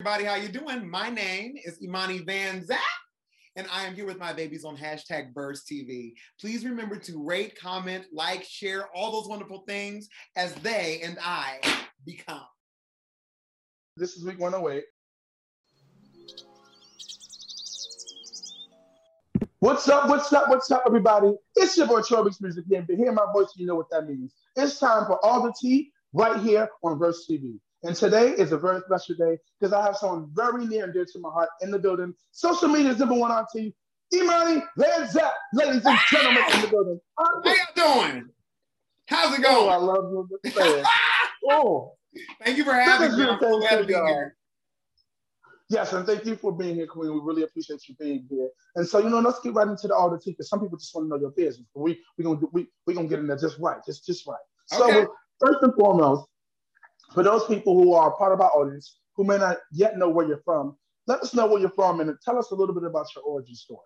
Everybody, how you doing? My name is Imani Van Zant, and I am here with my babies on hashtag Verse TV. Please remember to rate, comment, like, share, all those wonderful things as they and I become. This is week 108. What's up? What's up? What's up, everybody? It's your boy Trobix Music again. But hear my voice, you know what that means. It's time for all the tea right here on Verse TV. And today is a very special day because I have someone very near and dear to my heart in the building. Social media's number one on team. Imani Van Zant, ladies and gentlemen in the building. How you doing? How's it Oh, going? I love you. oh, Thank you for having me. I'm glad to be here. yes, and thank you for being here, Queen. We really appreciate you being here. And so, you know, let's get right into the all because some people just want to know your business. But we we gonna we we gonna get in there just right, just just right. So first and foremost, for those people who are part of our audience who may not yet know where you're from, let us know where you're from and tell us a little bit about your origin story.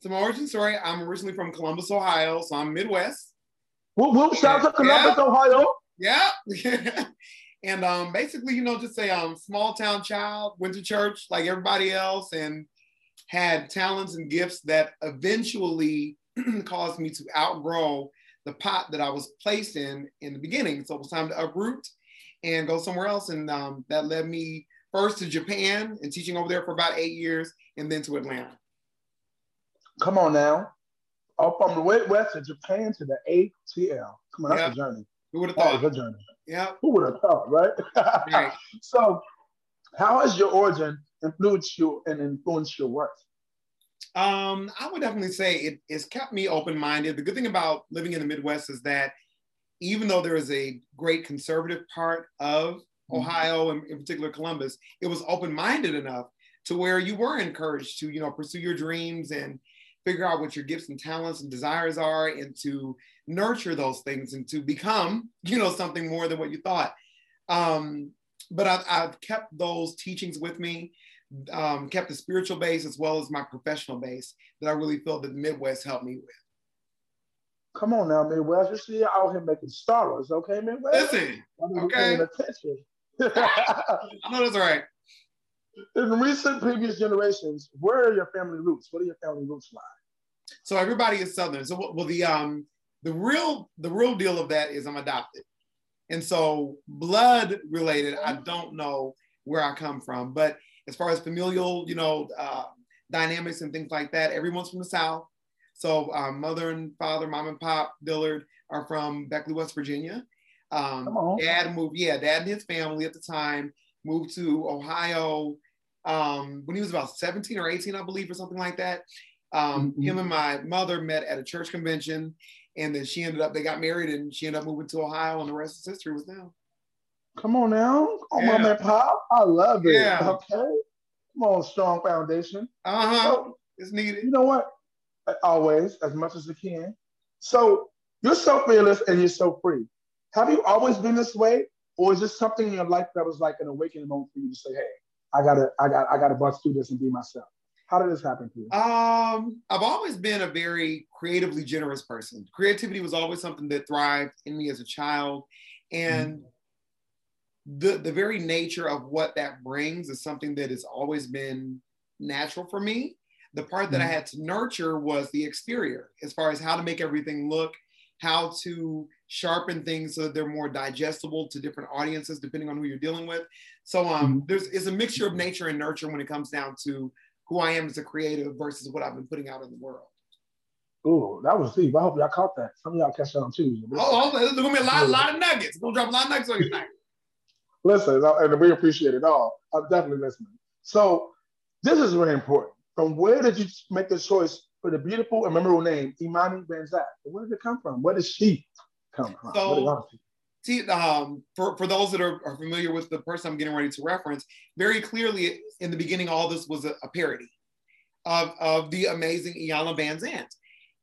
So my origin story, I'm originally from Columbus, Ohio, so I'm Midwest. Whoop whoop! Shout out to Yeah. Columbus, Ohio. Yeah. and um, basically, you know, just a um, small town child, went to church like everybody else and had talents and gifts that eventually caused me to outgrow the pot that I was placed in in the beginning. So it was time to uproot and go somewhere else. And um, that led me first to Japan and teaching over there for about eight years and then to Atlanta. Come on now, up from the Midwest to Japan to the ATL. Come on, that's a journey. Who would have That is thought? a journey. Yeah. Who would have thought, right? Right. so, how has your origin influenced you and influenced your work? Um, I would definitely say it, it's kept me open minded. The good thing about living in the Midwest is that even though there is a great conservative part of Ohio and in particular Columbus, it was open minded enough to where you were encouraged to, you know, pursue your dreams and figure out what your gifts and talents and desires are and to nurture those things and to become, you know, something more than what you thought. Um, but I've, I've kept those teachings with me um, kept the spiritual base as well as my professional base that I really feel that the Midwest helped me with. Come on now, Midwest. You see you out here making stars, okay, Midwest? Listen, okay. paying attention. I know that's right. In recent previous generations, where are your family roots? What are your family roots like? So everybody is Southern. So well, the um the real the real deal of that is I'm adopted, and so blood related, I don't know where I come from, but as far as familial, you know, uh, dynamics and things like that, everyone's from the South. So um, mother and father, mom and pop, Dillard are from Beckley, West Virginia. Um, dad moved, yeah, dad and his family at the time moved to Ohio um, when he was about 17 or 18, I believe, or something like that. Um, Mhm. Him and my mother met at a church convention, and then she ended up, they got married, and she ended up moving to Ohio, and the rest is history with them. Come on now. Come Yeah. on, man, Pop. I love it. Yeah. Okay. Come on, strong foundation. Uh huh. So, It's needed. you know what? Always, as much as you can. So you're so fearless and you're so free. Have you always been this way, or is this something in your life that was like an awakening moment for you to say, "Hey, I gotta, I got, I gotta bust through this and be myself"? How did this happen for you? Um, I've always been a very creatively generous person. Creativity was always something that thrived in me as a child, and the the very nature of what that brings is something that has always been natural for me. The part that I Mhm. had to nurture was the exterior, as far as how to make everything look, how to sharpen things so that they're more digestible to different audiences, depending on who you're dealing with. So um, there's it's a mixture of nature and nurture when it comes down to who I am as a creative versus what I've been putting out in the world. Ooh, that was deep. I hope y'all caught that. Some of y'all catch that on Tuesday. Oh, oh there's gonna be a lot, lot of nuggets. Gonna drop a lot of nuggets on you tonight. Listen, and we appreciate it all. I'm definitely listening. So this is really important. From where did you make the choice for the beautiful and memorable name Imani Van Zant? Where did it come from? Where did she come from? So- Where did y'all- See, um, for, for those that are, are familiar with the person I'm getting ready to reference, very clearly in the beginning, all this was a, a parody of, of the amazing Iyanla Van Zant.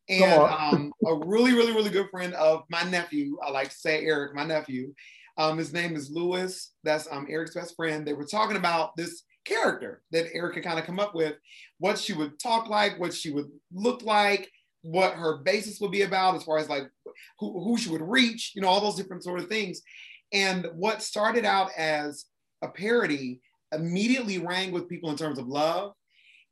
And um, a really, really, really good friend of my nephew, I like to say Eric, my nephew. Um, his name is Lewis. That's um, Eric's best friend. They were talking about this character that Eric had kind of come up with, what she would talk like, what she would look like, what her basis would be about, as far as like who, who she would reach, you know, all those different sort of things. And what started out as a parody immediately rang with people in terms of love.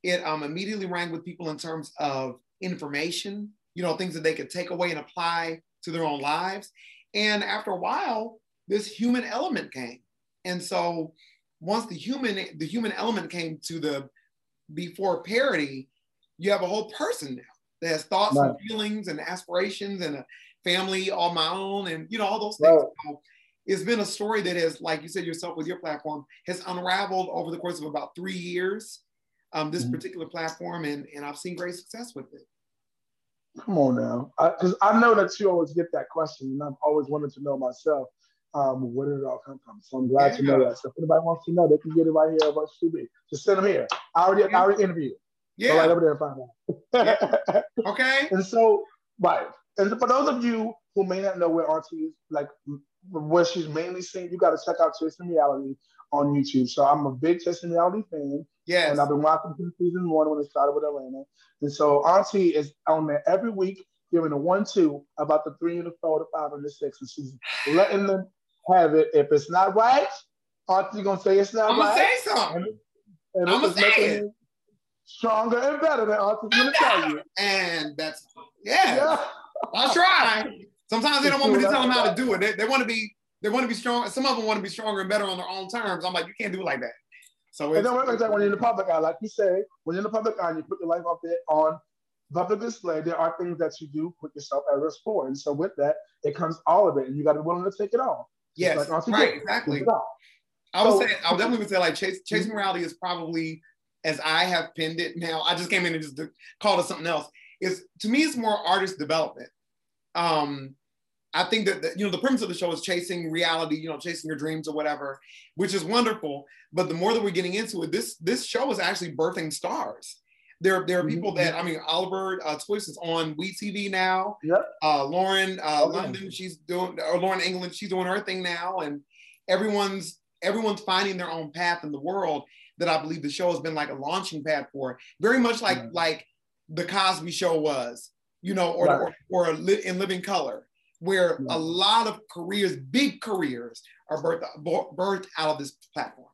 It um, immediately rang with people in terms of information, you know, things that they could take away and apply to their own lives. And after a while, this human element came. And so once the human the human element came to the before parody, you have a whole person now that has thoughts right. and feelings and aspirations and a family all my own and you know all those things. Right. So it's been a story that has, like you said yourself with your platform, has unraveled over the course of about three years. Um, this mm-hmm. particular platform, and and I've seen great success with it. Come on now, because I, I, know that you always get that question, and I've always wanted to know myself. Um, where did it all come from? So I'm glad to know that. So if anybody wants to know, they can get it right here at TV. Just send them here. I already, yeah. I already interviewed. Yeah. Go right over there and find out. yeah. Okay. And so, right. And for those of you who may not know where Auntie is, like where she's mainly seen, you got to check out Chasing Reality on YouTube. So I'm a big Chasing Reality fan. Yes. And I've been watching since season one when it started with Atlanta. And so Auntie is on there every week giving a one two about the three and the four, the five and the six. And she's letting them have it. If it's not right, Auntie gonna say it's not I'm right. I'm gonna say something. And, and I'm gonna say it. Stronger and better than Auntie's gonna tell you. And that's yeah. yeah. I try. Sometimes they don't want me to tell them how to do it. They, they want to be they want to be strong. Some of them want to be stronger and better on their own terms. I'm like, you can't do it like that. So it don't work like that when you're in the public eye. Like you say, when you're in the public eye, and you put your life up there on public display. There are things that you do put yourself at risk for, and so with that, it comes all of it, and you got to be willing to take it on. Yes, like, right, exactly. I would so, say I would definitely would say like Chase Chase Morality is probably as I have pinned it now. I just came in and just called it something else. Is to me, it's more artist development. Um, I think that the, you know the premise of the show is chasing reality, you know, chasing your dreams or whatever, which is wonderful. But the more that we're getting into it, this this show is actually birthing stars. There, there are people mm-hmm. that I mean, Oliver uh, Twist is on We TV now. Yep. Uh, Lauren uh, oh, London, she's doing, or Lauren England, she's doing her thing now, and everyone's everyone's finding their own path in the world. That I believe the show has been like a launching pad for, very much like mm-hmm. like the Cosby Show was, you know, or right. or, or in Living Color, where a lot of careers, big careers, are birthed, birthed out of this platform.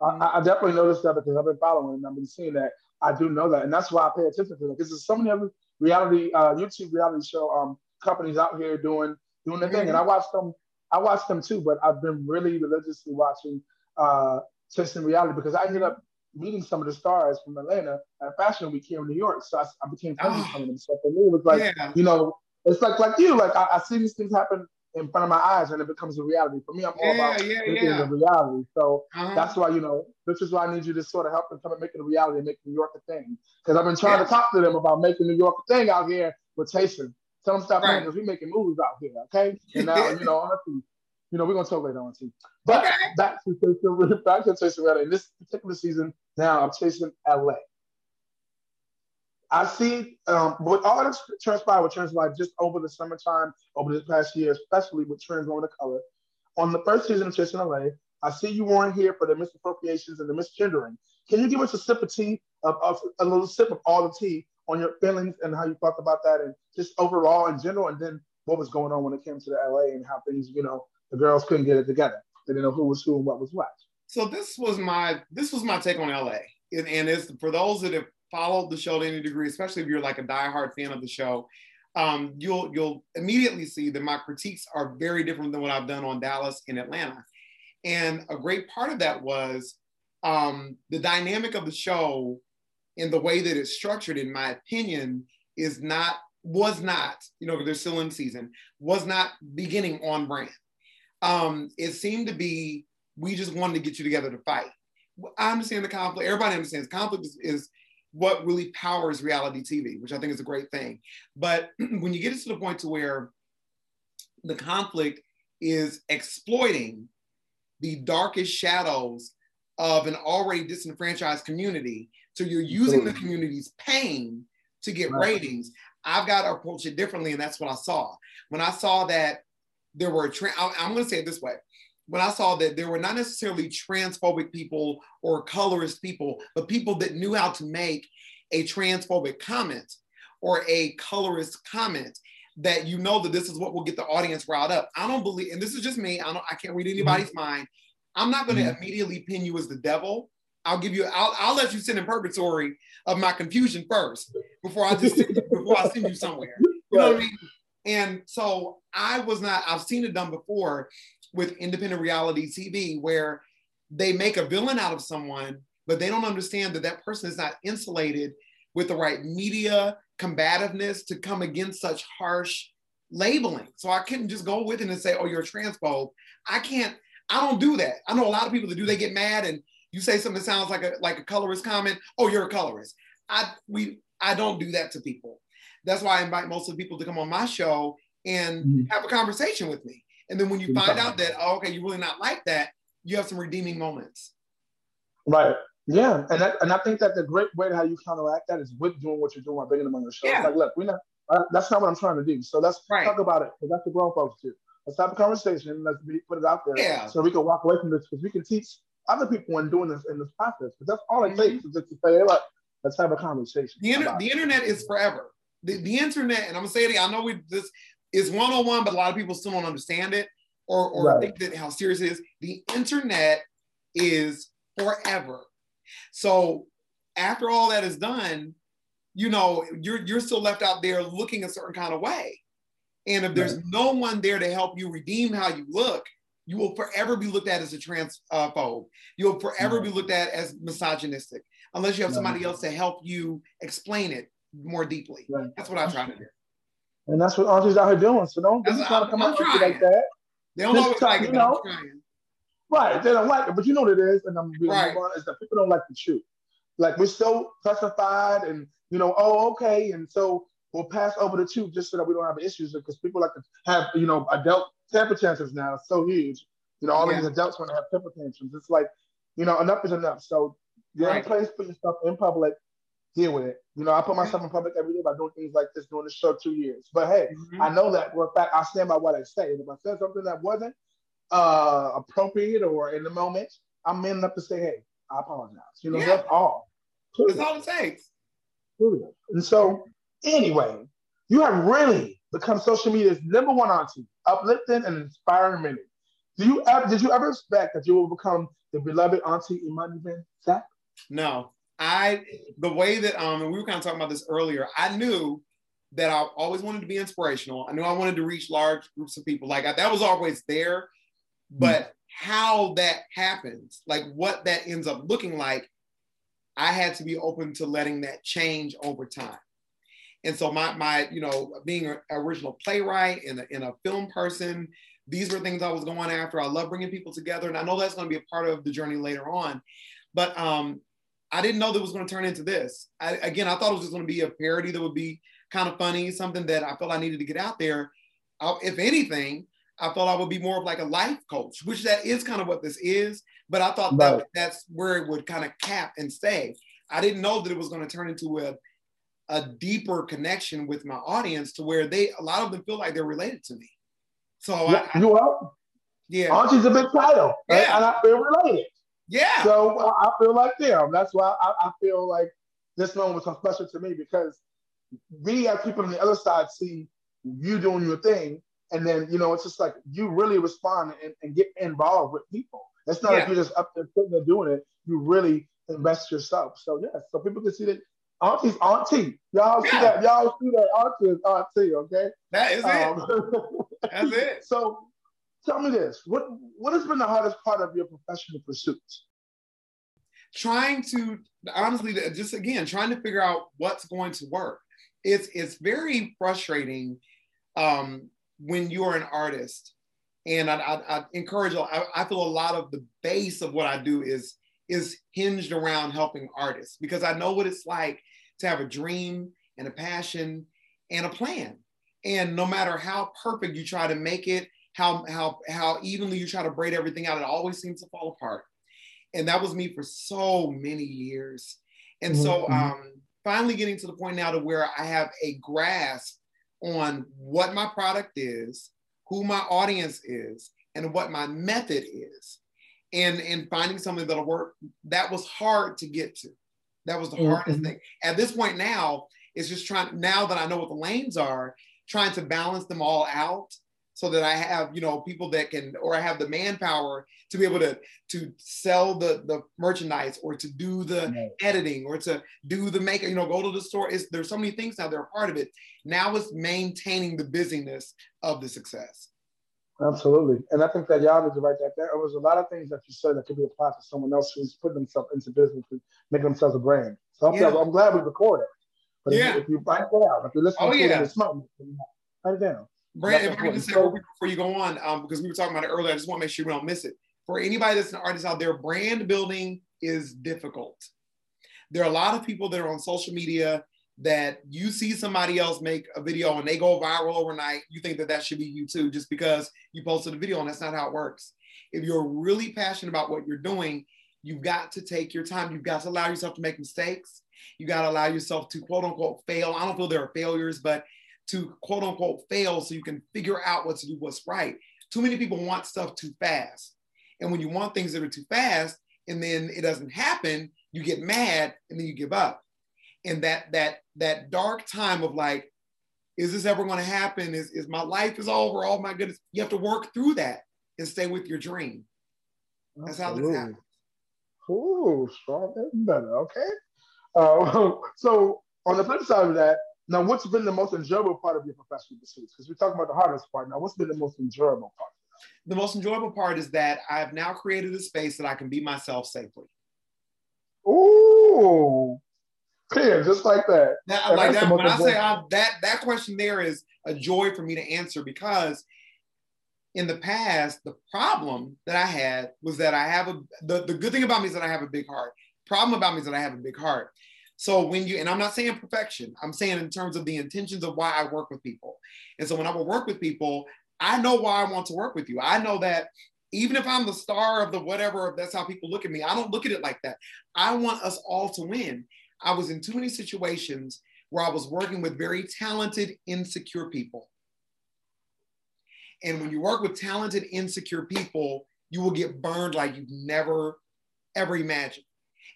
I, I definitely noticed that because I've been following and I've been seeing that. I do know that, and that's why I pay attention to it because there's so many other reality uh, YouTube reality show um, companies out here doing doing their mm-hmm. thing, and I watch them. I watch them too, but I've been really religiously watching uh, Chasing Reality because I ended up meeting some of the stars from Atlanta at Fashion Week here in New York. So I, I became friends with some of them. So for me, it was like, yeah. you know, it's like like you, like I, I, see these things happen in front of my eyes and it becomes a reality. For me, I'm all yeah, about yeah, making yeah. it a reality. So uh-huh. that's why, you know, this is why I need you to sort of help them come and make it a reality and make New York a thing. Because I've been trying to talk to them about making New York a thing out here with Taysom. Tell them stop right. because we're making movies out here, okay? And now, you know, honestly, you know, we're gonna talk later on too. But okay. back to Taysom, back to Taysom Reality. In this particular season, now I'm chasing LA. I see um, with all that's transpired with Trans Life just over the summertime, over this past year, especially with Trans Woman of Color. On the first season of Chasing LA, I see you weren't here for the misappropriations and the misgendering. Can you give us a sip of tea, of, of, a little sip of all the tea on your feelings and how you felt about that and just overall in general, and then what was going on when it came to the LA and how things, you know, the girls couldn't get it together. They didn't know who was who and what was what. So this was my this was my take on LA, and, and it's for those that have followed the show to any degree, especially if you're like a diehard fan of the show, um, you'll you'll immediately see that my critiques are very different than what I've done on Dallas and Atlanta. And a great part of that was um, the dynamic of the show and the way that it's structured, in my opinion, is not was not you know they're still in season was not beginning on brand. Um, it seemed to be we just wanted to get you together to fight. I understand the conflict. Everybody understands conflict is, is what really powers reality TV, which I think is a great thing. But when you get it to the point to where the conflict is exploiting the darkest shadows of an already disenfranchised community, so you're using the community's pain to get right. ratings. I've got to approach it differently, and that's what I saw. When I saw that there were, tra- I'm going to say it this way: when I saw that there were not necessarily transphobic people or colorist people, but people that knew how to make a transphobic comment or a colorist comment that you know that this is what will get the audience riled up. I don't believe, and this is just me, I don't I can't read anybody's mm-hmm. mind. I'm not going to mm-hmm. immediately pin you as the devil. I'll give you, I'll, I'll let you sit in purgatory of my confusion first before I just send you, before I send you somewhere. You know what I mean? And so I was not, I've seen it done before with independent reality TV where they make a villain out of someone, but they don't understand that that person is not insulated with the right media combativeness to come against such harsh labeling. So I couldn't just go with it and say, oh, you're a transphobe. I can't, I don't do that. I know a lot of people that do, they get mad and you say something that sounds like a like a colorist comment, oh, you're a colorist. I we I don't do that to people. That's why I invite most of the people to come on my show and mm-hmm. have a conversation with me. And then when you find out that, oh, okay, you're really not like that, you have some redeeming moments. Right. Yeah. And that, and I think that the great way to how you counteract that is with doing what you're doing, bringing them on your show. Yeah. like, look, we're not, uh, that's not what I'm trying to do. So let's right. talk about it. Because that's the grown folks do. Let's have a conversation. Let's be, put it out there. Yeah. So we can walk away from this because we can teach other people when doing this in this process. But that's all it mm-hmm. takes is just to say, hey, look, let's have a conversation. The, inter- the internet is forever. The, the internet, and I'm gonna say it. I know we this is 101, but a lot of people still don't understand it or, or right. think that how serious it is. The internet is forever. So after all that is done, you know, you're you're still left out there looking a certain kind of way. And if there's right. no one there to help you redeem how you look, you will forever be looked at as a transphobe. Uh, You'll forever be looked at as misogynistic, unless you have somebody else to help you explain it more deeply. That's what I try to do. And that's what Aunties out here doing. So don't, don't try to come out like that. They don't always like it, know, Right. They don't like it, but you know what it is, and I'm being right. is that people don't like the truth. Like we're so classified and you know, oh, okay, and so we'll pass over the truth just so that we don't have issues because people like to have, you know, adult temper tantrums now. It's so huge. You know, all yeah. these adults want to have temper tantrums. It's like, you know, enough is enough. So you're right. place, put yourself in public, deal with it. You know, I put myself in public every day by doing things like this, doing the show two years. But hey, mm-hmm. I know that for a fact, I stand by what I say. And if I said something that wasn't uh, appropriate or in the moment, I'm man enough to say, hey, I apologize. You know, yeah. that's all. That's all it takes. Period. And so, anyway, you have really become social media's number one auntie, uplifting and inspiring many. Do you ever, did you ever expect that you will become the beloved auntie Imani Van Zant? No, I the way that um and we were kind of talking about this earlier. I knew that I always wanted to be inspirational. I knew I wanted to reach large groups of people. Like I, that was always there, but mm-hmm. how that happens, like what that ends up looking like, I had to be open to letting that change over time. And so my my you know being an original playwright and a, and a film person, these were things I was going after. I love bringing people together, and I know that's going to be a part of the journey later on. But um, I didn't know that was going to turn into this. I, again, I thought it was just going to be a parody that would be kind of funny, something that I felt I needed to get out there. I, if anything, I felt I would be more of like a life coach, which that is kind of what this is. But I thought right. that that's where it would kind of cap and stay. I didn't know that it was going to turn into a, a deeper connection with my audience to where they a lot of them feel like they're related to me. So yeah, I, you are. Yeah. Auntie's a big title. Right? Yeah. And I feel related. Yeah. So I feel like them. That's why I, I feel like this moment was so special to me because we as people on the other side see you doing your thing. And then, you know, it's just like you really respond and, and get involved with people. It's not yeah. like you're just up there sitting there doing it. You really invest yourself. So yeah, so people can see that Auntie's auntie. Y'all yeah. see that? Y'all see that auntie is auntie, okay? That is um, it. That's it. So tell me this: what what has been the hardest part of your professional pursuits? Trying to honestly, just again, trying to figure out what's going to work. It's it's very frustrating um, when you're an artist, and I, I, I encourage. I, I feel a lot of the base of what I do is is hinged around helping artists because I know what it's like to have a dream and a passion and a plan. And no matter how perfect you try to make it, how how how evenly you try to braid everything out, it always seems to fall apart. And that was me for so many years. And mm-hmm. so um, finally getting to the point now to where I have a grasp on what my product is, who my audience is, and what my method is. And, and finding something that'll work, that was hard to get to. That was the mm-hmm. hardest thing. At this point now, it's just trying, now that I know what the lanes are, trying to balance them all out so that I have, you know, people that can, or I have the manpower to be able to to sell the the merchandise or to do the right. editing or to do the makeup, you know, go to the store. It's, there's so many things now that are part of it. Now it's maintaining the busyness of the success. Absolutely. And I think that y'all need to write that. There was a lot of things that you said that could be applied to someone else who's putting themselves into business, making themselves a brand. So I'm, yeah. I'm glad we recorded. But yeah. if, if you write it down, if you're listening oh, to yeah. it, smart, write it down. Brand, if I can just say so, before you go on, um, because we were talking about it earlier, I just want to make sure we don't miss it. For anybody that's an artist out there, brand building is difficult. There are a lot of people that are on social media that you see somebody else make a video and they go viral overnight. You think that that should be you too, just because you posted a video, and that's not how it works. If you're really passionate about what you're doing, you've got to take your time. You've got to allow yourself to make mistakes. You got to allow yourself to quote unquote fail. I don't feel there are failures, but to quote unquote fail so you can figure out what to do, what's right. Too many people want stuff too fast. And when you want things that are too fast and then it doesn't happen, you get mad and then you give up. And that that that dark time of like, is this ever going to happen? Is, is my life is over? Oh my goodness. You have to work through that and stay with your dream. That's how this happens. Ooh, strong better. Okay. Uh, so on the flip side of that, now, what's been the most enjoyable part of your professional pursuits? Because we're talking about the hardest part. Now, what's been the most enjoyable part? The most enjoyable part is that I've now created a space that I can be myself safely. Ooh, clear, just like that. Now, like that when I say I, that, that question there is a joy for me to answer because in the past, the problem that I had was that I have a the, the good thing about me is that I have a big heart. Problem about me is that I have a big heart. So when you, and I'm not saying perfection, I'm saying in terms of the intentions of why I work with people. And so when I will work with people, I know why I want to work with you. I know that even if I'm the star of the whatever, if that's how people look at me, I don't look at it like that. I want us all to win. I was in too many situations where I was working with very talented, insecure people. And when you work with talented, insecure people, you will get burned like you've never, ever imagined.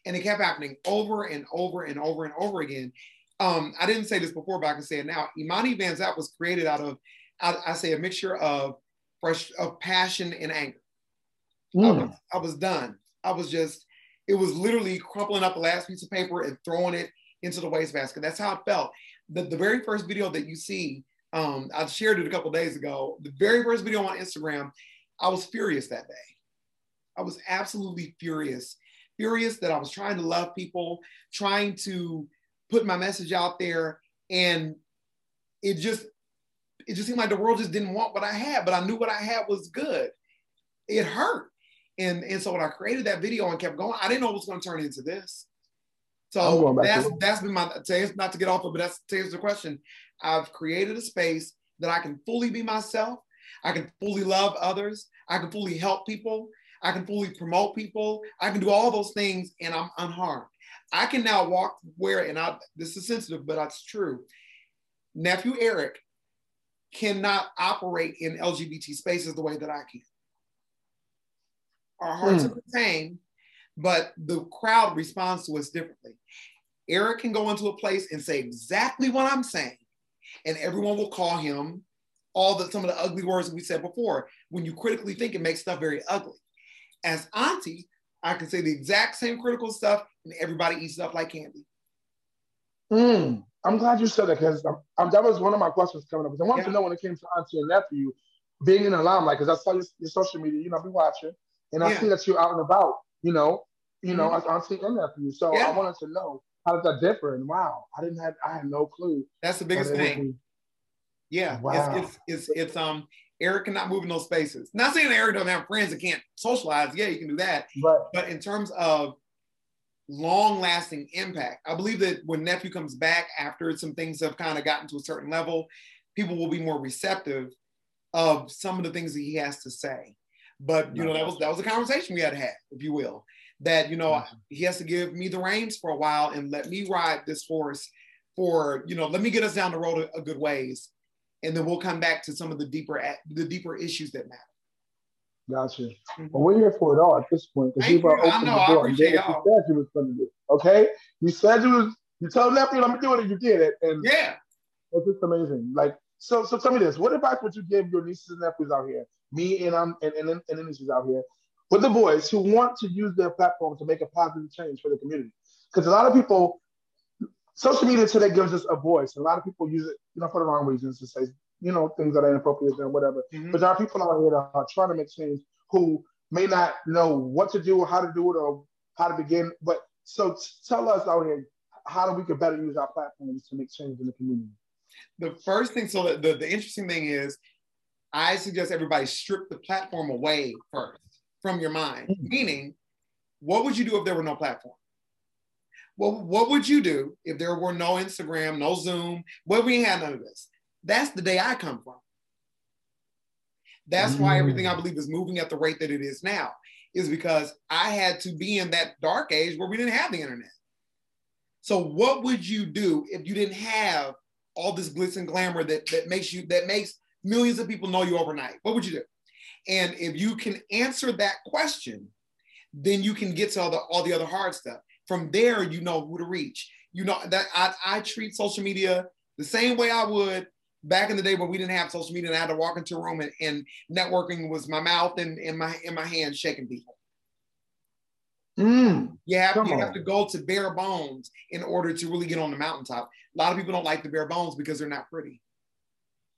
And it kept happening over and over and over and over again. Um, I didn't say this before, but I can say it now. Imani Van Zant was created out of, I, I say, a mixture of fresh, of passion and anger. Mm. I, was, I was done. I was just, it was literally crumpling up the last piece of paper and throwing it into the wastebasket. That's how it felt. The, the very first video that you see, um, I shared it a couple days ago. The very first video on Instagram, I was furious that day. I was absolutely furious furious that I was trying to love people, trying to put my message out there, and it just it just seemed like the world just didn't want what I had, but I knew what I had was good. It hurt. And, and so when I created that video and kept going, I didn't know it was going to turn into this. So that's that's been my not to get off of, but that's to answer the question. I've created a space that I can fully be myself. I can fully love others. I can fully help people. I can fully promote people. I can do all those things and I'm unharmed. I can now walk where, and I, this is sensitive, but that's true. Nephew Eric cannot operate in LGBT spaces the way that I can. Our hearts mm. are the same, but the crowd responds to us differently. Eric can go into a place and say exactly what I'm saying, and everyone will call him all the some of the ugly words that we said before. When you critically think, it makes stuff very ugly as auntie, I can say the exact same critical stuff, and everybody eats stuff like candy. Mm, I'm glad you said that because that was one of my questions coming up. Because I wanted yeah. to know when it came to auntie and nephew being an alum, like because I saw your, your, social media, you know, I be watching, and I yeah. see that you're out and about, you know, you know, mm-hmm. as auntie and nephew. So yeah. I wanted to know how does that differ? And wow, I didn't have, I had no clue. That's the biggest thing. Yeah, wow. it's, it's, it's it's um Eric cannot move in those spaces. Not saying Eric doesn't have friends and can't socialize. Yeah, you can do that. Right. But in terms of long lasting impact, I believe that when nephew comes back after some things have kind of gotten to a certain level, people will be more receptive of some of the things that he has to say. But you know, that was that was a conversation we had to have, if you will. That you know, mm-hmm. he has to give me the reins for a while and let me ride this horse for you know, let me get us down the road a, a good ways and then we'll come back to some of the deeper the deeper issues that matter. Gotcha. Mm-hmm. Well, we're here for it all at this point because you've opened the door what you said you was going to do. Okay, you said you was you told nephew let me do it and you did it, and yeah, it's just amazing. Like So, so tell me this: What advice would you give your nieces and nephews out here, me and um and and, and the nieces out here, with the boys who want to use their platform to make a positive change for the community? Because a lot of people, social media today gives us a voice. A lot of people use it, you know, for the wrong reasons to say, you know, things that are inappropriate and whatever. Mm-hmm. But there are people out here that are trying to make change who may not know what to do or how to do it or how to begin. But so tell us out here how do we can better use our platforms to make change in the community? The first thing, so the, the, the interesting thing is, I suggest everybody strip the platform away first from your mind. Mm-hmm. Meaning, what would you do if there were no platform? Well, what would you do if there were no Instagram, no Zoom? What we had none of this. That's the day I come from. That's mm-hmm. why everything I mm. believe is moving at the rate that it is now, is because I had to be in that dark age where we didn't have the internet. So what would you do if you didn't have all this glitz and glamour that, that makes you that makes millions of people know you overnight? What would you do? And if you can answer that question, then you can get to all the all the other hard stuff. From there, you know who to reach. You know that I, I treat social media the same way I would back in the day when we didn't have social media and I had to walk into a room and, and networking was my mouth and, and my in my hands shaking people. Mm, you have, you have to go to bare bones in order to really get on the mountaintop. A lot of people don't like the bare bones because they're not pretty.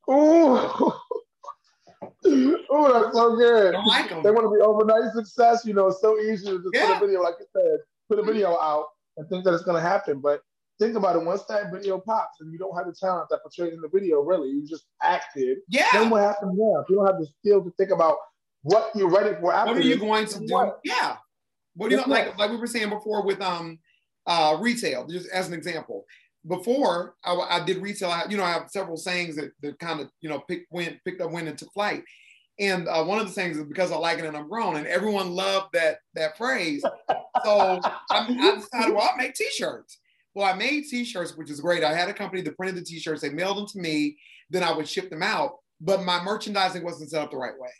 Oh, oh, that's so good. Don't like them. They want to be overnight success. You know, it's so easy to just yeah. put a video, like you said, put a video out and think that it's going to happen. But think about it. Once that video pops and you don't have the talent that portrayed in the video, really, you just acted. Yeah. Then what happens now? If you don't have the skill to think about what you're ready for after, what are you going to do? What? Yeah. What do you like? Like we were saying before with um uh retail, just as an example. Before I, I did retail, I, you know, I have several sayings that, that kind of you know picked went picked up went into flight. And uh, one of the things is because I like it and I'm grown, and everyone loved that that phrase. So I, I decided, well, I'll make T-shirts. Well, I made T-shirts, which is great. I had a company that printed the T-shirts. They mailed them to me. Then I would ship them out. But my merchandising wasn't set up the right way.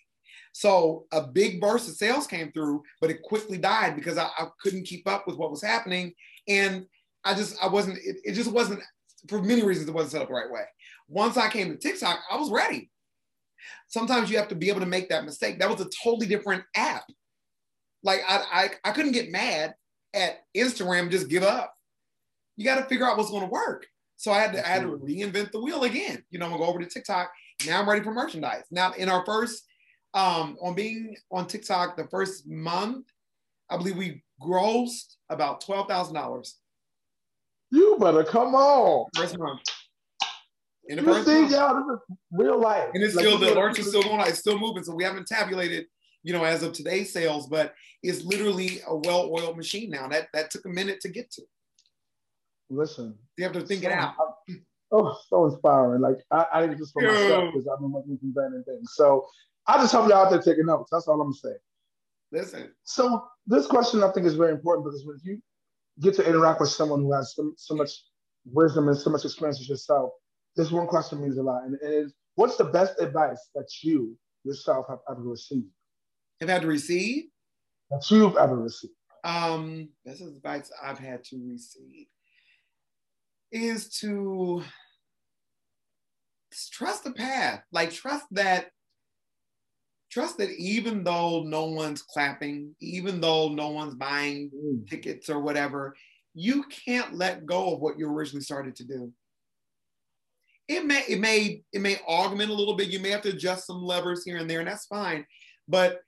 So a big burst of sales came through, but it quickly died because I, I couldn't keep up with what was happening. And I just, I wasn't, it, it just wasn't, for many reasons, it wasn't set up the right way. Once I came to TikTok, I was ready. Sometimes you have to be able to make that mistake. That was a totally different app. Like I, I, I couldn't get mad at Instagram, just give up. You got to figure out what's going to work. So I had to, I had to reinvent the wheel again. You know, I'm gonna go over to TikTok. Now I'm ready for merchandise. Now in our first um, on being on TikTok the first month, I believe we grossed about twelve thousand dollars. You better come on. First month. In the you first see, y'all, this is real life. And it's like, still the alerts are still going on. It's still moving. So we haven't tabulated, you know, as of today's sales, but it's literally a well-oiled machine now. That that took a minute to get to. Listen, you have to think so, it out. oh, so inspiring! Like I, I did this for Yo. myself because I've been working some random things. So I just hope y'all out there taking notes. That's all I'm gonna say. Listen. So this question I think is very important because when you get to interact with someone who has so, so much wisdom and so much experience as yourself, this one question means a lot, and it is, what's the best advice that you yourself have ever received? Have had to receive? That you've ever received. Um, best advice I've had to receive is to trust the path. Like trust that trust that even though no one's clapping, even though no one's buying mm. tickets or whatever, you can't let go of what you originally started to do. It may it may it may augment a little bit. You may have to adjust some levers here and there, and that's fine. But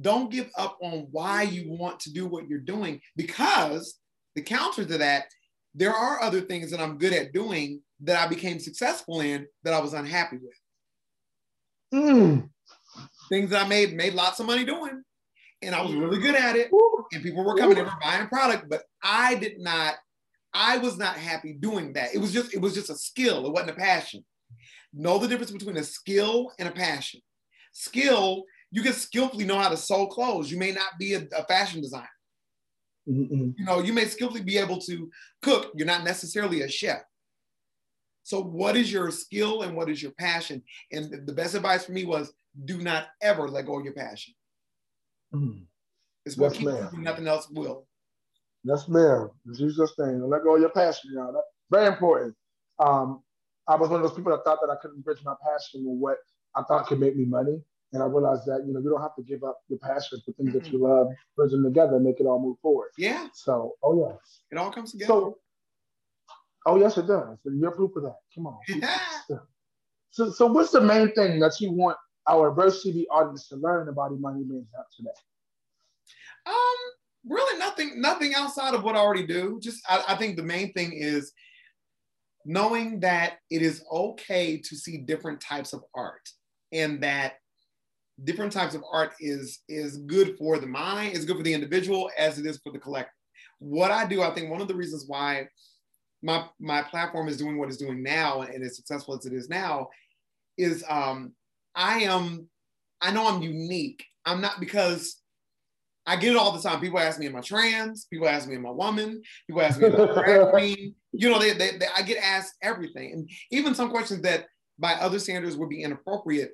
don't give up on why you want to do what you're doing because the counter to that, there are other things that I'm good at doing that I became successful in that I was unhappy with. Mm things that I made made lots of money doing, and I was really good at it. And people were coming in and buying product, but I did not. I was not happy doing that. It was just it was just a skill. It wasn't a passion. Know the difference between a skill and a passion. Skill, you can skillfully know how to sew clothes. You may not be a, a fashion designer. Mm-hmm. You know, you may skillfully be able to cook. You're not necessarily a chef. So, what is your skill and what is your passion? And the best advice for me was do not ever let go of your passion. Mm. It's what yes, keeps you, nothing else will. Yes, ma'am. Jesus' name. Let go of your passion, y'all. That's very important. Um, I was one of those people that thought that I couldn't bridge my passion with what I thought could make me money. And I realized that, you know, you don't have to give up your passion for things mm-hmm. that you love, bridge them together, and make it all move forward. Yeah. So, oh yes. It all comes together. So, oh yes, it does. And you're proof of that. Come on. so, so what's the main thing that you want our Verse TV audience to learn about Imani Benz today? Um, really nothing, nothing outside of what I already do. Just I, I think the main thing is knowing that it is okay to see different types of art and that different types of art is is good for the mind, is good for the individual as it is for the collective. What I do, I think one of the reasons why my my platform is doing what it's doing now and as successful as it is now is um I am I know I'm unique. I'm not because I get it all the time. People ask me, am I trans? People ask me, am I woman? People ask me, am I drag queen? You know, they, they, they, I get asked everything. And even some questions that by other standards would be inappropriate,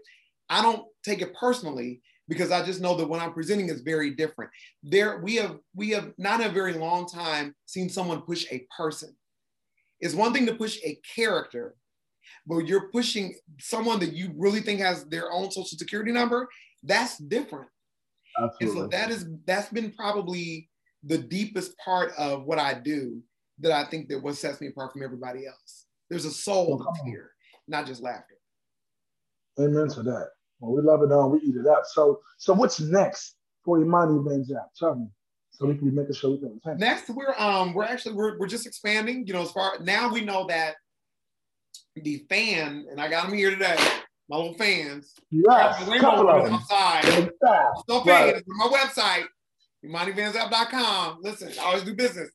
I don't take it personally because I just know that what I'm presenting is very different. There, we have we have not in a very long time seen someone push a person. It's one thing to push a character, but you're pushing someone that you really think has their own social security number. That's different. Absolutely. And so that is that's been probably the deepest part of what I do that I think that what sets me apart from everybody else. There's a soul that's here, not just laughter. Amen to that. Well, we love it on, we eat it up. So, so what's next for Imani Benjab? Tell me, so we can be making sure we can. Next, we're um, we're actually we're, we're just expanding. You know, as far now we know that the fan, and I got him here today my little fans. Yes, couple of them. outside. Still paying. Right. my website, ImaniVanZap.com. Listen, I always do business.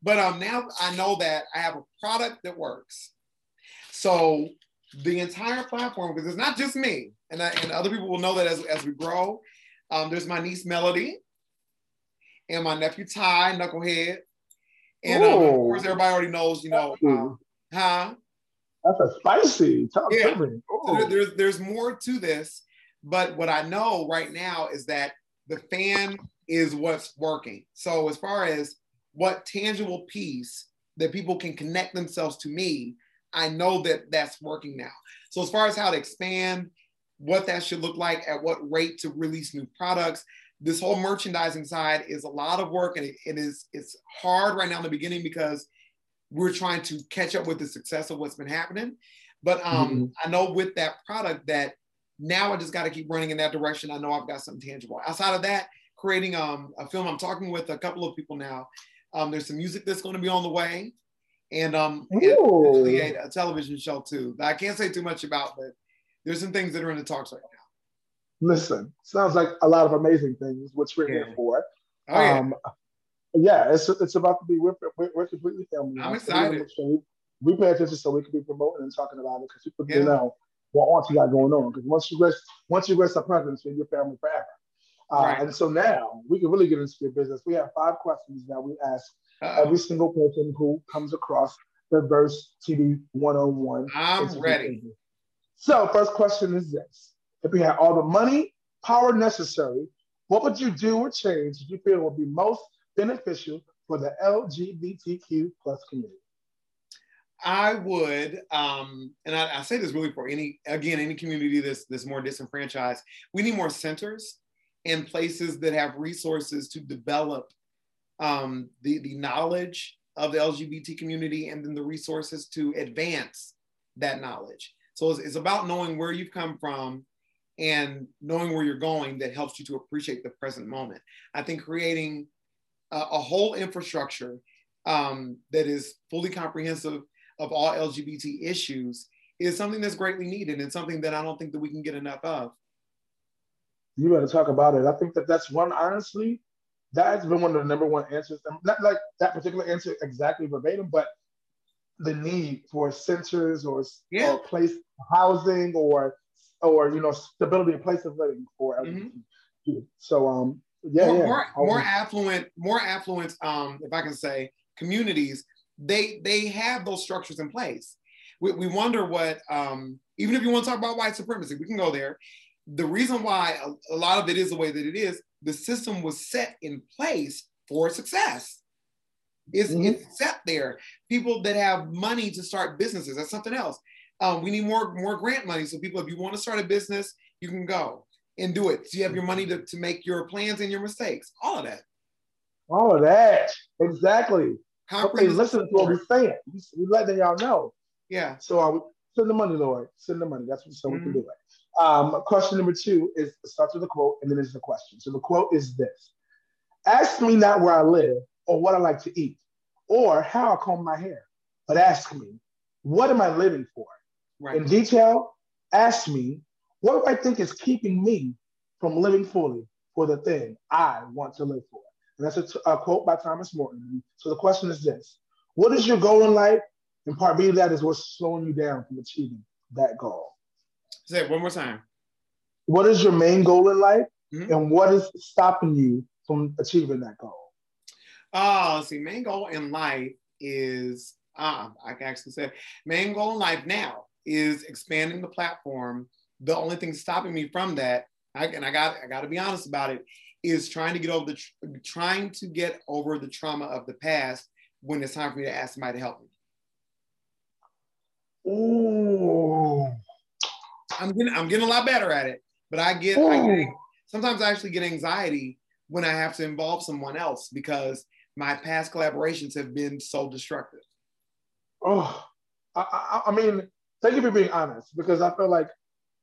But um, now I know that I have a product that works. So the entire platform, because it's not just me, and, I, and other people will know that as, as we grow. Um, there's my niece Melody and my nephew Ty, Knucklehead. And um, of course, everybody already knows, you know, uh, huh? That's a spicy. Top yeah. So there's there's more to this, but what I know right now is that the fan is what's working. So as far as what tangible piece that people can connect themselves to me, I know that that's working now. So as far as how to expand, what that should look like, at what rate to release new products, this whole merchandising side is a lot of work and it, it is it's hard right now in the beginning because we're trying to catch up with the success of what's been happening. But um, mm-hmm. I know with that product that now I just got to keep running in that direction. I know I've got something tangible. Outside of that, creating um, a film, I'm talking with a couple of people now. Um, there's some music that's going to be on the way, and um, a, a, television show too. I can't say too much about, but there's some things that are in the talks right now. Listen, sounds like a lot of amazing things, which we're yeah. here for. Oh, yeah. Yeah, it's it's about to be we're, we're, we're completely filming. I'm excited. We, we, pay attention so we can be promoting and talking about it because people yeah. know what auntie got going on. Because once you rest, once you rest a presence in your family forever. Uh, right. And so now we can really get into your business. We have five questions that we ask Uh-oh. every single person who comes across the Verse TV 101. I'm ready. So, first question is this If you had all the money, power necessary, what would you do or change if you feel would be most beneficial for the LGBTQ plus community? I would, um, and I, I, say this really for any, again, any community that's, that's more disenfranchised. We need more centers and places that have resources to develop um, the, the knowledge of the LGBT community and then the resources to advance that knowledge. So it's, it's about knowing where you've come from and knowing where you're going that helps you to appreciate the present moment. I think creating a, a whole infrastructure um, that is fully comprehensive of all LGBT issues is something that's greatly needed and something that I don't think that we can get enough of. You better talk about it. I think that that's one, honestly, that's been one of the number one answers. Not like that particular answer exactly verbatim, but the need for centers or, yeah. or place housing or or you know stability in place of living for LGBT. Mm-hmm. So um yeah, more, yeah. more, more affluent, more affluent, um, if I can say, communities, they they have those structures in place. We, we wonder what, um, even if you want to talk about white supremacy, we can go there. The reason why a, a lot of it is the way that it is, the system was set in place for success. It's, mm-hmm. it's set there. People that have money to start businesses, that's something else. Um, we need more more grant money. So people, if you want to start a business, you can go and do it. So you have your money to, to make your plans and your mistakes. All of that. All of that. Exactly. Okay, listen to what we're saying. We're letting y'all know. Yeah. So uh, send the money, Lord. Send the money. That's what so mm-hmm. we can mm-hmm. do it. Um, question number two is starts with a quote and then there's a question. So the quote is this: Ask me not where I live or what I like to eat or how I comb my hair, but ask me, what am I living for? Right. In detail, ask me, what do I think is keeping me from living fully for the thing I want to live for? And that's a, t- a quote by Thomas Merton. So the question is this What is your goal in life? And part B of that is what's slowing you down from achieving that goal. Say it one more time. What is your main goal in life? Mm-hmm. And what is stopping you from achieving that goal? Oh, see, main goal in life is, ah, I can actually say, main goal in life now is expanding the platform. The only thing stopping me from that, I, and I got, I got to be honest about it, is trying to get over the, trying to get over the trauma of the past when it's time for me to ask somebody to help me. Ooh. I'm getting, I'm getting a lot better at it, but I get, I get sometimes I actually get anxiety when I have to involve someone else because my past collaborations have been so destructive. Oh, I, I, I mean, thank you for being honest because I feel like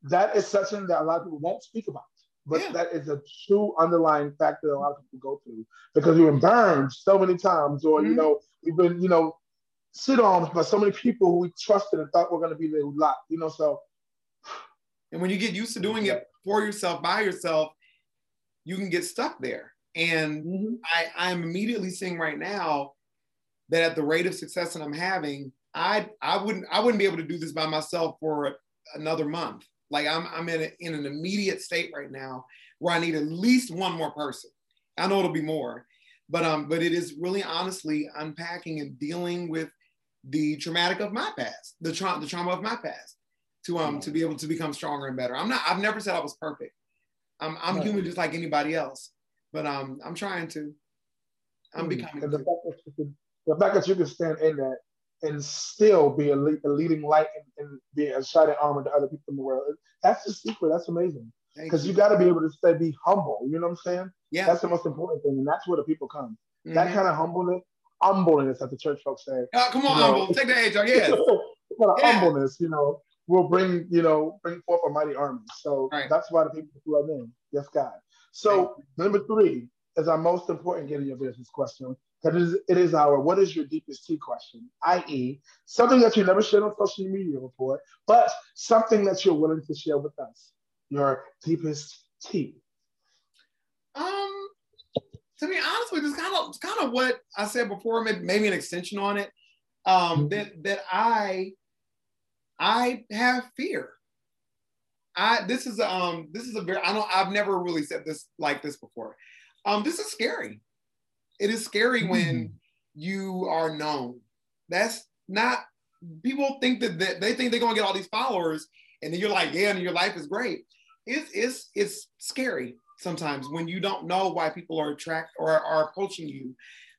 that is something that a lot of people won't speak about. But yeah. that is a true underlying factor that a lot of people go through because we've been burned so many times, or mm-hmm. you know, we've been, you know, sit on by so many people who we trusted and thought were going to be there a lot, you know. So, and when you get used to doing it for yourself by yourself, you can get stuck there. And mm-hmm. I, I'm immediately seeing right now that at the rate of success that I'm having, I I wouldn't I wouldn't be able to do this by myself for another month. Like I'm I'm in a, in an immediate state right now where I need at least one more person. I know it'll be more, but um but it is really honestly unpacking and dealing with the traumatic of my past, the trauma the trauma of my past to um to be able to become stronger and better. I'm not I've never said I was perfect. I'm I'm right. human just like anybody else but um, I'm trying to. I'm hmm. becoming. the, fact can, the fact that you can stand in that and still be a, le- a leading light and, and, be a shining armor to other people in the world. That's the secret. That's amazing. Because you, you got to be able to stay, be humble. You know what I'm saying? Yeah. That's the most important thing, and that's where the people come. Mm-hmm. That kind of humbleness, humbleness, as the church folks say. Oh, come on, you know, humble. Take the HR. Yeah. kind of yeah. humbleness, you know, will bring, you know, bring forth a mighty army. So right. that's why the people love in. Yes, God. So number three is our most important getting your business question. That is, it is our what is your deepest tea question, i.e., something that you never shared on social media before, but something that you're willing to share with us. Your deepest tea. Um, to be honest with you, it's kind of it's kind of what I said before, maybe, maybe an extension on it. Um, mm-hmm. that that I I have fear. I this is um this is a very I don't I've never really said this like this before. Um, this is scary. It is scary mm. when you are known. That's not people think that, that they think they're gonna get all these followers, and then you're like, yeah, and your life is great. It's it's it's scary sometimes when you don't know why people are attract or are approaching you.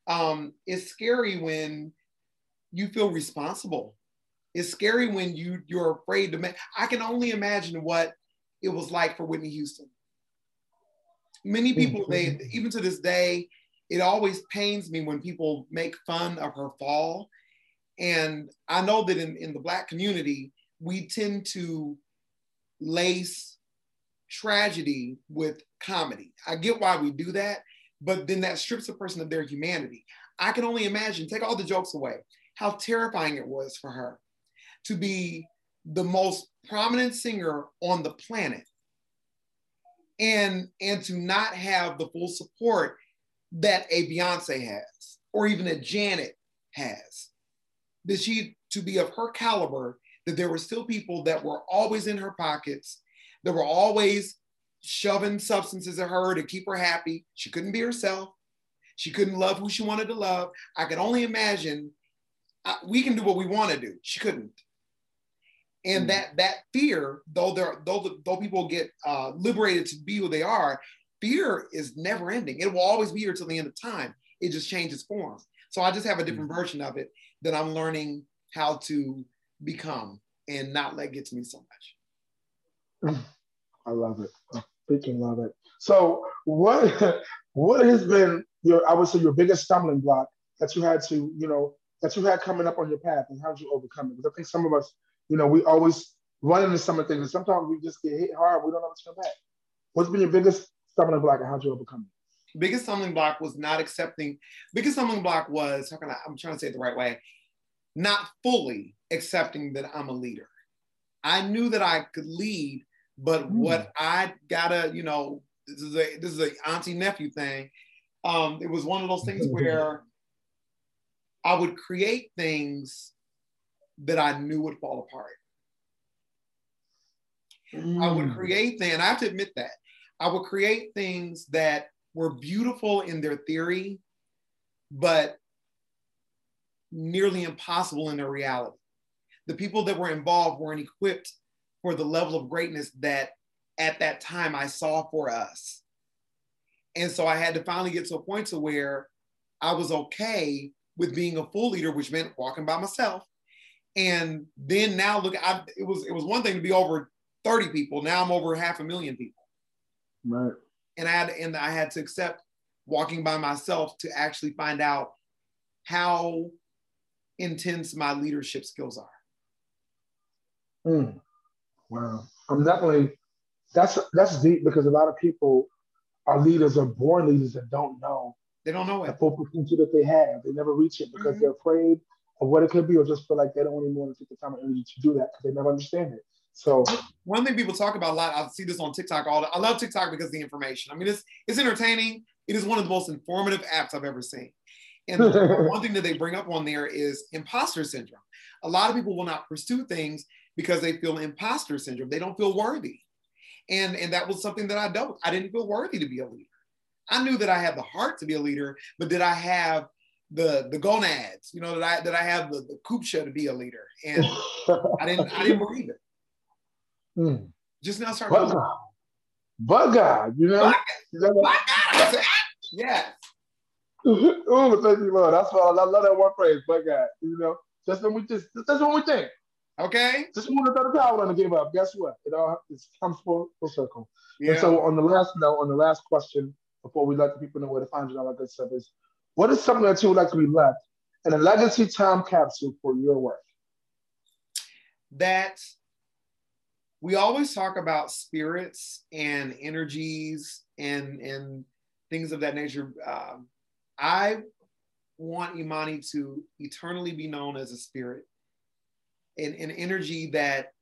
Um, it's scary when you feel responsible it's scary when you you're afraid to make. I can only imagine what it was like for Whitney Houston. Many people, they even to this day, it always pains me when people make fun of her fall. And I know that in, in the Black community, we tend to lace tragedy with comedy. I get why we do that, but then that strips a person of their humanity. I can only imagine, take all the jokes away, how terrifying it was for her to be the most prominent singer on the planet and and to not have the full support that a Beyonce has or even a Janet has. That she to be of her caliber that there were still people that were always in her pockets that were always shoving substances at her to keep her happy. She couldn't be herself. She couldn't love who she wanted to love. I can only imagine uh, we can do what we want to do. She couldn't. And mm. that that fear though there though though people get uh, liberated to be who they are fear is never ending it will always be here till the end of time it just changes forms. so i just have a different mm. version of it that i'm learning how to become and not let get to me so much. I love it. I freaking love it. So what what has been your I would say your biggest stumbling block that you had to, you know, that you had coming up on your path and how did you overcome it? Because I think some of us, you know, we always run into some of things and sometimes we just get hit hard, we don't know what's come back. What's been your biggest stumbling block and how did you overcome it? Biggest stumbling block was not accepting, biggest stumbling block was, how can I, I'm trying to say it the right way, not fully accepting that I'm a leader. I knew that I could lead, but mm. what I gotta, you know, this is a this is a auntie nephew thing. Um, it was one of those things where I would create things that I knew would fall apart. Mm. I would mm. create things, and I have to admit that I would create things that were beautiful in their theory, but nearly impossible in their reality. The people that were involved weren't equipped for the level of greatness that at that time I saw for us. And so I had to finally get to a point to where I was okay with being a full leader, which meant walking by myself. And then now look, I, it was it was one thing to be over 30 people. Now I'm over half a million people. Right. And I had and I had to accept walking by myself to actually find out how intense my leadership skills are. Mm. Wow. I'm definitely that's that's deep because a lot of people are leaders are born leaders that don't know they don't know it. the full potential that they have. They never reach it because mm-hmm. they're afraid of what it could be, or just feel like they don't even want to take the time and energy to do that because they never understand it. So one thing people talk about a lot, I see this on TikTok all the, I love TikTok because the information. I mean, it's it's entertaining. It is one of the most informative apps I've ever seen. And one thing that they bring up on there is imposter syndrome. A lot of people will not pursue things because they feel imposter syndrome. They don't feel worthy. And, and that was something that I dealt with. I didn't feel worthy to be a leader. I knew that I had the heart to be a leader, but did I have the the gonads, you know, that I that I have the, the kupcha to be a leader. And I didn't I didn't believe it. Mm. Just now started. But God. But God, you know. But God. Yes. oh, thank you, Lord. That's why I love that one phrase, but God, you know. That's when we just that's what we think. Okay. Just want to throw the towel and give up. Guess what? It all it comes full, full circle. Yeah. And so on the last note, on the last question, before we let the people know where to find you and all that good stuff is, what is something that you would like to be left in a legacy time capsule for your work? That we always talk about spirits and energies and and things of that nature. Um, I want Imani to eternally be known as a spirit an, an energy that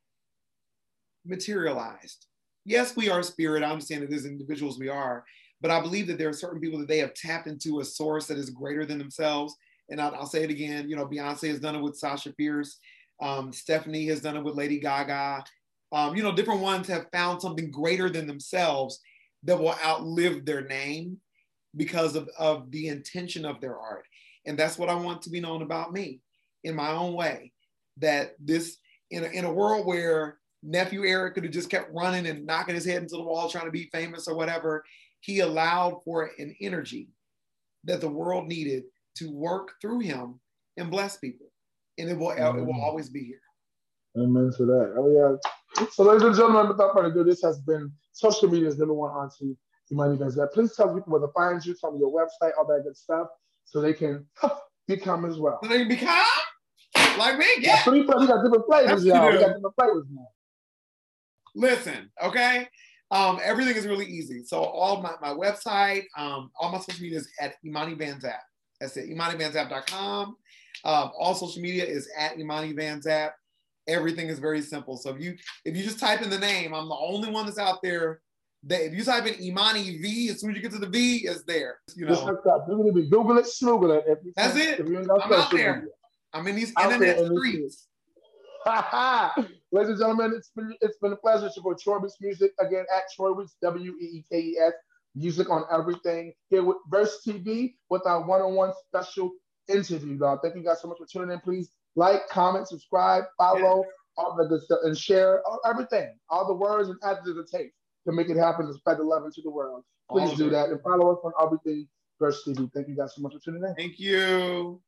materialized. Yes, we are spirit. I understand that as individuals we are, but I believe that there are certain people that they have tapped into a source that is greater than themselves. And I'll, I'll say it again. You know, Beyonce has done it with Sasha Fierce. Um, Stefani has done it with Lady Gaga. Um, you know, different ones have found something greater than themselves that will outlive their name because of, of the intention of their art. And that's what I want to be known about me in my own way that this in a, in a world where nephew Eric could have just kept running and knocking his head into the wall trying to be famous or whatever, he allowed for an energy that the world needed to work through him and bless people. And it will, mm-hmm. it will always be here. Amen to that. Oh, yeah. So, ladies and gentlemen, without further ado, this has been social media's number one auntie, Imani Van Zant. Please tell people where to find you, from your website, all that good stuff, so they can become as well. So they can become? Like me, yeah. we got different flavors, y'all. We got different flavors now. Listen, okay. Um, everything is really easy. So all my, my website, um, all my social media is at Imani Van Zant. That's it, ImaniVanZant.com. Um, all social media is at Imani Van Zant. Everything is very simple. So if you if you just type in the name, I'm the only one that's out there that if you type in Imani V, as soon as you get to the V, it's there. You know, Google it, Google it, Google it. That's it. I'm out there. I'm in these internet streets. Ladies and gentlemen, it's been it's been a pleasure to support Troy Weekes Music again at Troy Weekes W E E K E S music on everything here with Verse TV with our one-on-one special interview. Dog. Thank you guys so much for tuning in. Please like, comment, subscribe, follow, yeah. all the good stuff, and share all, everything, all the words and adjectives it takes to make it happen to spread the love into the world. Please all do that and follow us on everything Verse TV. Thank you guys so much for tuning in. Thank you.